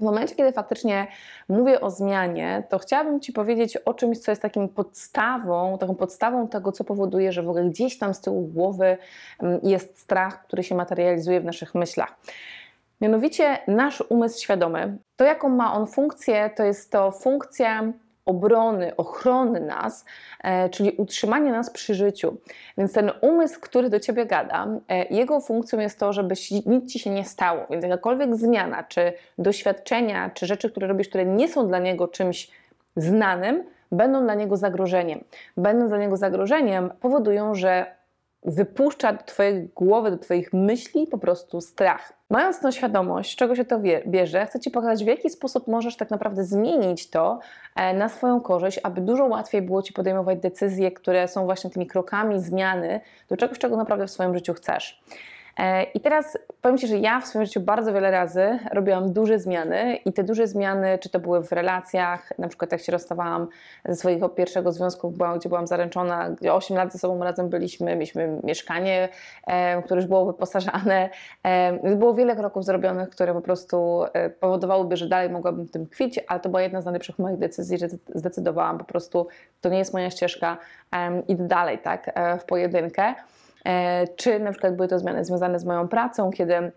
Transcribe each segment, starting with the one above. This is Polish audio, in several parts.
W momencie, kiedy faktycznie mówię o zmianie, to chciałabym Ci powiedzieć o czymś, co jest takim podstawą, taką podstawą tego, co powoduje, że w ogóle gdzieś tam z tyłu głowy mm, jest strach, który się materializuje w naszych myślach. Mianowicie nasz umysł świadomy, to jaką ma on funkcję, to jest to funkcja obrony, ochrony nas, e, czyli utrzymanie nas przy życiu. Więc ten umysł, który do ciebie gada, e, jego funkcją jest to, żeby nic ci się nie stało. Więc jakakolwiek zmiana, czy doświadczenia, czy rzeczy, które robisz, które nie są dla niego czymś znanym, będą dla niego zagrożeniem. Będą dla niego zagrożeniem, powodują, że wypuszcza do Twojej głowy, do Twoich myśli po prostu strach. Mając tą świadomość, z czego się to bierze, chcę Ci pokazać, w jaki sposób możesz tak naprawdę zmienić to e, na swoją korzyść, aby dużo łatwiej było Ci podejmować decyzje, które są właśnie tymi krokami zmiany do czegoś, czego naprawdę w swoim życiu chcesz. E, I teraz powiem Ci, że ja w swoim życiu bardzo wiele razy robiłam duże zmiany i te duże zmiany, czy to były w relacjach, na przykład jak się rozstawałam ze swojego pierwszego związku, gdzie byłam zaręczona, gdzie 8 lat ze sobą razem byliśmy, mieliśmy mieszkanie, e, które już było wyposażane. E, było wiele kroków zrobionych, które po prostu powodowałyby, że dalej mogłabym tym kwić, ale to była jedna z najlepszych moich decyzji, że zdecydowałam po prostu, to nie jest moja ścieżka, idę dalej, tak, w pojedynkę. E, czy na przykład były to zmiany związane z moją pracą, kiedy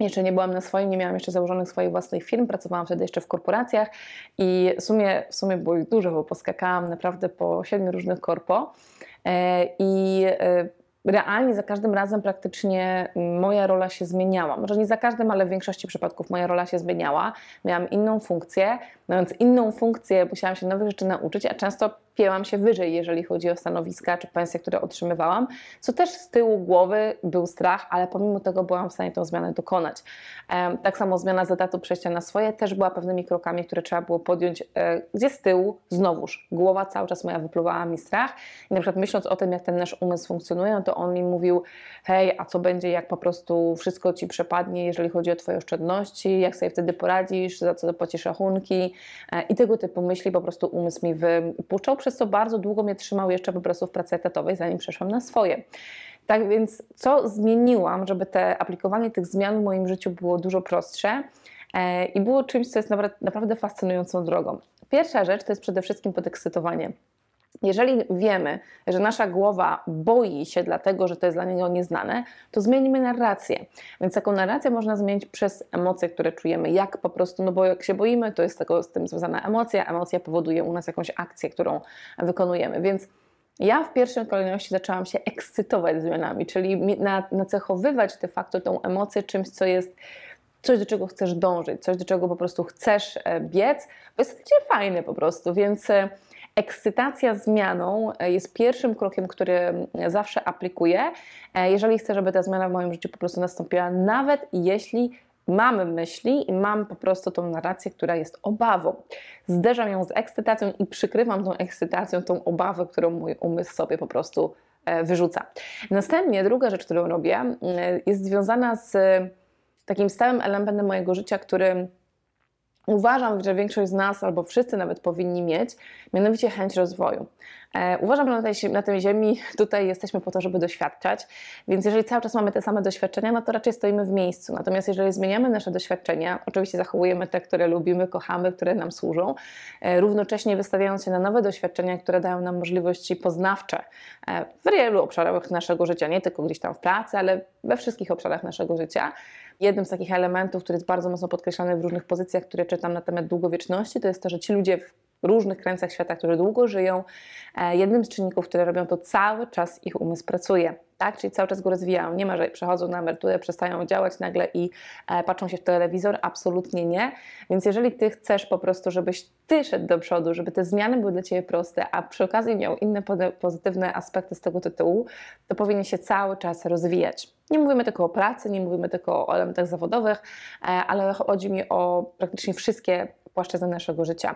jeszcze nie byłam na swoim, nie miałam jeszcze założonych swoich własnych firm, pracowałam wtedy jeszcze w korporacjach i w sumie, w sumie było ich dużo, bo poskakałam naprawdę po siedmiu różnych korpo. E, i e, realnie za każdym razem praktycznie moja rola się zmieniała. Może nie za każdym, ale w większości przypadków moja rola się zmieniała. Miałam inną funkcję, mając inną funkcję musiałam się nowych rzeczy nauczyć, a często pięłam się wyżej, jeżeli chodzi o stanowiska czy pensje, które otrzymywałam, co też z tyłu głowy był strach, ale pomimo tego byłam w stanie tę zmianę dokonać. Tak samo zmiana z przejścia na swoje też była pewnymi krokami, które trzeba było podjąć, e, gdzie z tyłu znowuż głowa cały czas moja wypluwała mi strach i na przykład myśląc o tym, jak ten nasz umysł funkcjonuje, no to on mi mówił, hej, a co będzie, jak po prostu wszystko Ci przepadnie, jeżeli chodzi o Twoje oszczędności, jak sobie wtedy poradzisz, za co zapłacisz rachunki e, i tego typu myśli po prostu umysł mi wypuszczał przez co bardzo długo mnie trzymał jeszcze po prostu w pracy etatowej, zanim przeszłam na swoje. Tak więc, co zmieniłam, żeby te aplikowanie tych zmian w moim życiu było dużo prostsze e, i było czymś, co jest naprawdę fascynującą drogą. Pierwsza rzecz to jest przede wszystkim podekscytowanie. Jeżeli wiemy, że nasza głowa boi się dlatego, że to jest dla niego nieznane, to zmienimy narrację. Więc taką narrację można zmienić przez emocje, które czujemy, jak po prostu, no bo jak się boimy, to jest tego, z tym związana emocja, emocja powoduje u nas jakąś akcję, którą wykonujemy. Więc ja w pierwszej kolejności zaczęłam się ekscytować zmianami, czyli nacechowywać de facto tą emocję czymś, co jest coś, do czego chcesz dążyć, coś, do czego po prostu chcesz e, biec, bo jest to fajne po prostu, więc e, Ekscytacja zmianą e, jest pierwszym krokiem, który zawsze aplikuję, e, jeżeli chcę, żeby ta zmiana w moim życiu po prostu nastąpiła, nawet jeśli mamy myśli i mam po prostu tą narrację, która jest obawą. Zderzam ją z ekscytacją i przykrywam tą ekscytacją, tą obawę, którą mój umysł sobie po prostu e, wyrzuca. Następnie druga rzecz, którą robię, jest związana z takim stałym elementem mojego życia, który uważam, że większość z nas, albo wszyscy nawet powinni mieć, mianowicie chęć rozwoju. E, uważam, że na tej, na tej ziemi tutaj jesteśmy po to, żeby doświadczać, więc jeżeli cały czas mamy te same doświadczenia, no to raczej stoimy w miejscu. Natomiast jeżeli zmieniamy nasze doświadczenia, oczywiście zachowujemy te, które lubimy, kochamy, które nam służą, e, równocześnie wystawiając się na nowe doświadczenia, które dają nam możliwości poznawcze e, w wielu obszarach naszego życia, nie tylko gdzieś tam w pracy, ale we wszystkich obszarach naszego życia, jednym z takich elementów, który jest bardzo mocno podkreślany w różnych pozycjach, które czytam na temat długowieczności, to jest to, że ci ludzie w różnych krańcach świata, którzy długo żyją, e, jednym z czynników, które robią to cały czas ich umysł pracuje. Tak? Czyli cały czas go rozwijają. Nie ma, że przechodzą na emeryturę, przestają działać nagle i e, patrzą się w telewizor. Absolutnie nie. Więc jeżeli ty chcesz po prostu, żebyś ty szedł do przodu, żeby te zmiany były dla ciebie proste, a przy okazji miał inne pozytywne aspekty z tego tytułu, to powinien się cały czas rozwijać. Nie mówimy tylko o pracy, nie mówimy tylko o elementach zawodowych, e, ale chodzi mi o praktycznie wszystkie płaszczyzny naszego życia.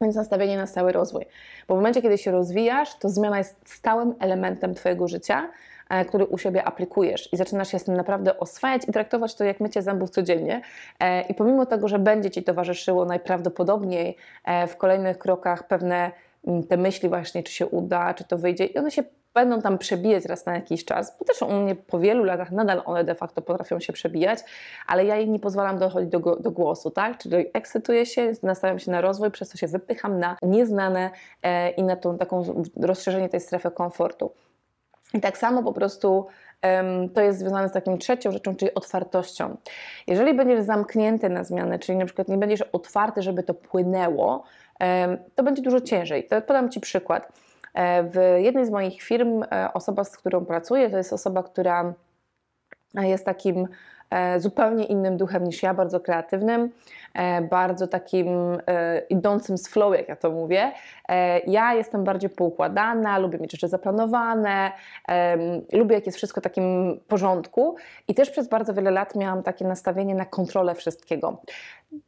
Więc nastawienie na stały rozwój. Bo w momencie, kiedy się rozwijasz, to zmiana jest stałym elementem Twojego życia e, który u siebie aplikujesz i zaczynasz się z tym naprawdę oswajać i traktować to jak mycie zębów codziennie. E, I pomimo tego, że będzie Ci towarzyszyło najprawdopodobniej w kolejnych krokach pewne mm, te myśli właśnie, czy się uda, czy to wyjdzie i one się będą tam przebijać raz na jakiś czas, bo też u mnie po wielu latach nadal one de facto potrafią się przebijać, ale ja jej nie pozwalam dochodzić do, do głosu, tak? Czyli ekscytuję się, nastawiam się na rozwój, przez to się wypycham na nieznane e, i na tą taką rozszerzenie tej strefy komfortu. I tak samo po prostu to jest związane z taką trzecią rzeczą, czyli otwartością. Jeżeli będziesz zamknięty na zmianę, czyli na przykład nie będziesz otwarty, żeby to płynęło, to będzie dużo ciężej. To podam Ci przykład. E, w jednej z moich firm e, osoba, z którą pracuję, to jest osoba, która jest takim e, zupełnie innym duchem niż ja, bardzo kreatywnym, bardzo takim idącym z flow, jak ja to mówię. Ja jestem bardziej poukładana, lubię mieć rzeczy zaplanowane, lubię jak jest wszystko w takim porządku i też przez bardzo wiele lat miałam takie nastawienie na kontrolę wszystkiego.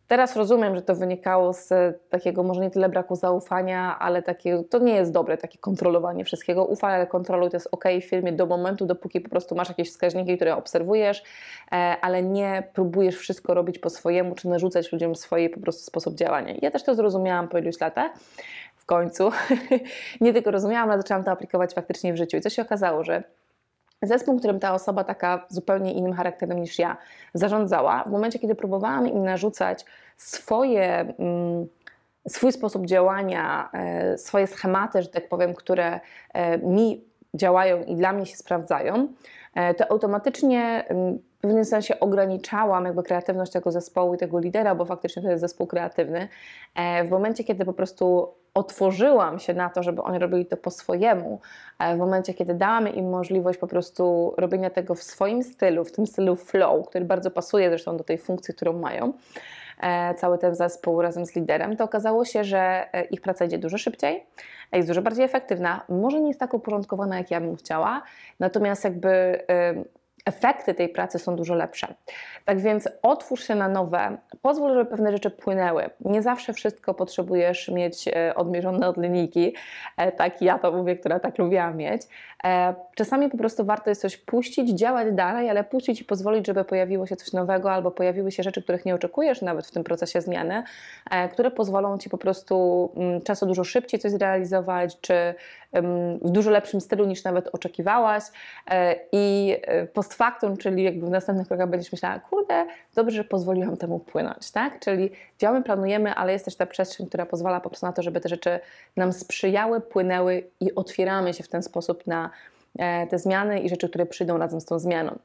Teraz rozumiem, że to wynikało z takiego może nie tyle braku zaufania, ale takie, to nie jest dobre, takie kontrolowanie wszystkiego. Ufaj, ale kontroluj, to jest ok w firmie do momentu, dopóki po prostu masz jakieś wskaźniki, które obserwujesz, e, ale nie próbujesz wszystko robić po swojemu, czy narzucać ludziom swój po prostu sposób działania. Ja też to zrozumiałam po iluś latach w końcu. nie tylko rozumiałam, ale zaczęłam to aplikować faktycznie w życiu. I co się okazało, że Zespół, którym ta osoba taka zupełnie innym charakterem niż ja zarządzała, w momencie, kiedy próbowałam im narzucać swoje, mm, swój sposób działania, e, swoje schematy, że tak powiem, które e, mi działają i dla mnie się sprawdzają, e, to automatycznie mm, w pewnym sensie ograniczałam jakby kreatywność tego zespołu i tego lidera, bo faktycznie to jest zespół kreatywny. W momencie, kiedy po prostu otworzyłam się na to, żeby oni robili to po swojemu, w momencie, kiedy dałam im możliwość po prostu robienia tego w swoim stylu, w tym stylu flow, który bardzo pasuje zresztą do tej funkcji, którą mają, e, cały ten zespół razem z liderem, to okazało się, że e, ich praca idzie dużo szybciej, jest dużo bardziej efektywna. Może nie jest tak uporządkowana, jak ja bym chciała, natomiast jakby efekty tej pracy są dużo lepsze. Tak więc otwórz się na nowe, pozwól, żeby pewne rzeczy płynęły. Nie zawsze wszystko potrzebujesz mieć e, odmierzone od linijki, e, tak ja to mówię, która tak lubiłam mieć. E, czasami po prostu warto jest coś puścić, działać dalej, ale puścić i pozwolić, żeby pojawiło się coś nowego albo pojawiły się rzeczy, których nie oczekujesz nawet w tym procesie zmiany, które pozwolą Ci po prostu mm, często dużo szybciej coś zrealizować, czy w dużo lepszym stylu niż nawet oczekiwałaś i post post factum, czyli jakby w następnych krokach będziesz myślała, kurde, dobrze, że pozwoliłam temu płynąć, tak? Czyli działamy, planujemy, ale jest też ta przestrzeń, która pozwala po prostu na to, żeby te rzeczy nam sprzyjały, płynęły i otwieramy się w ten sposób na e, te zmiany i rzeczy, które przyjdą razem z tą zmianą.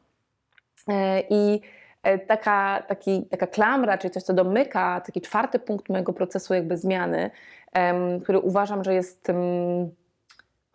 E, I e, taka, taki, taka klamra, czyli coś, co domyka, taki czwarty punkt mojego procesu jakby zmiany, który uważam, że jest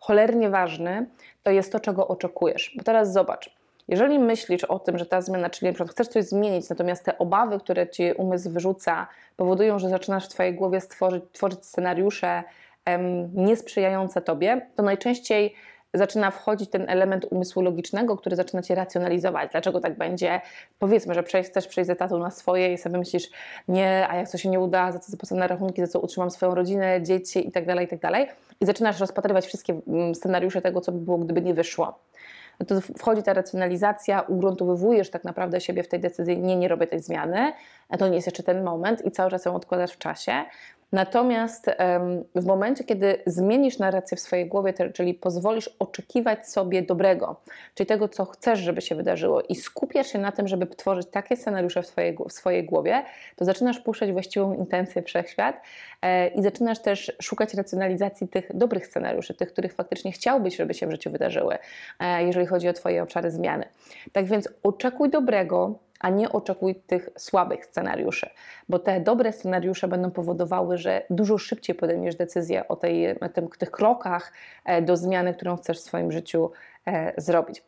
cholernie ważny, to jest to, czego oczekujesz. Bo teraz zobacz, jeżeli myślisz o tym, że ta zmiana, czyli na przykład chcesz coś zmienić, natomiast te obawy, które ci umysł wyrzuca, powodują, że zaczynasz w Twojej głowie stworzyć, tworzyć scenariusze em, niesprzyjające Tobie, to najczęściej zaczyna wchodzić ten element umysłu logicznego, który zaczyna cię racjonalizować. Dlaczego tak będzie? Powiedzmy, że przejść, chcesz przejść z etatu na swoje i sobie myślisz, nie, a jak to się nie uda, za co zapłacę na rachunki, za co utrzymam swoją rodzinę, dzieci i tak dalej, i tak. I zaczynasz rozpatrywać wszystkie mm, scenariusze tego, co by było, gdyby nie wyszło no to wchodzi ta racjonalizacja, ugruntowujesz tak naprawdę siebie w tej decyzji, nie, nie robię tej zmiany, to nie jest jeszcze ten moment i cały czas ją odkładasz w czasie. Natomiast w momencie, kiedy zmienisz narrację w swojej głowie, czyli pozwolisz oczekiwać sobie dobrego, czyli tego, co chcesz, żeby się wydarzyło, i skupiasz się na tym, żeby tworzyć takie scenariusze w swojej, w swojej głowie, to zaczynasz puszczać właściwą intencję wszechświat e, i zaczynasz też szukać racjonalizacji tych dobrych scenariuszy, tych, których faktycznie chciałbyś, żeby się w życiu wydarzyły, e, jeżeli chodzi o Twoje obszary zmiany. Tak więc oczekuj dobrego, a nie oczekuj tych słabych scenariuszy, bo te dobre scenariusze będą powodowały, że dużo szybciej podejmiesz decyzję o tej, tym, tych krokach e, do zmiany, którą chcesz w swoim życiu e, zrobić.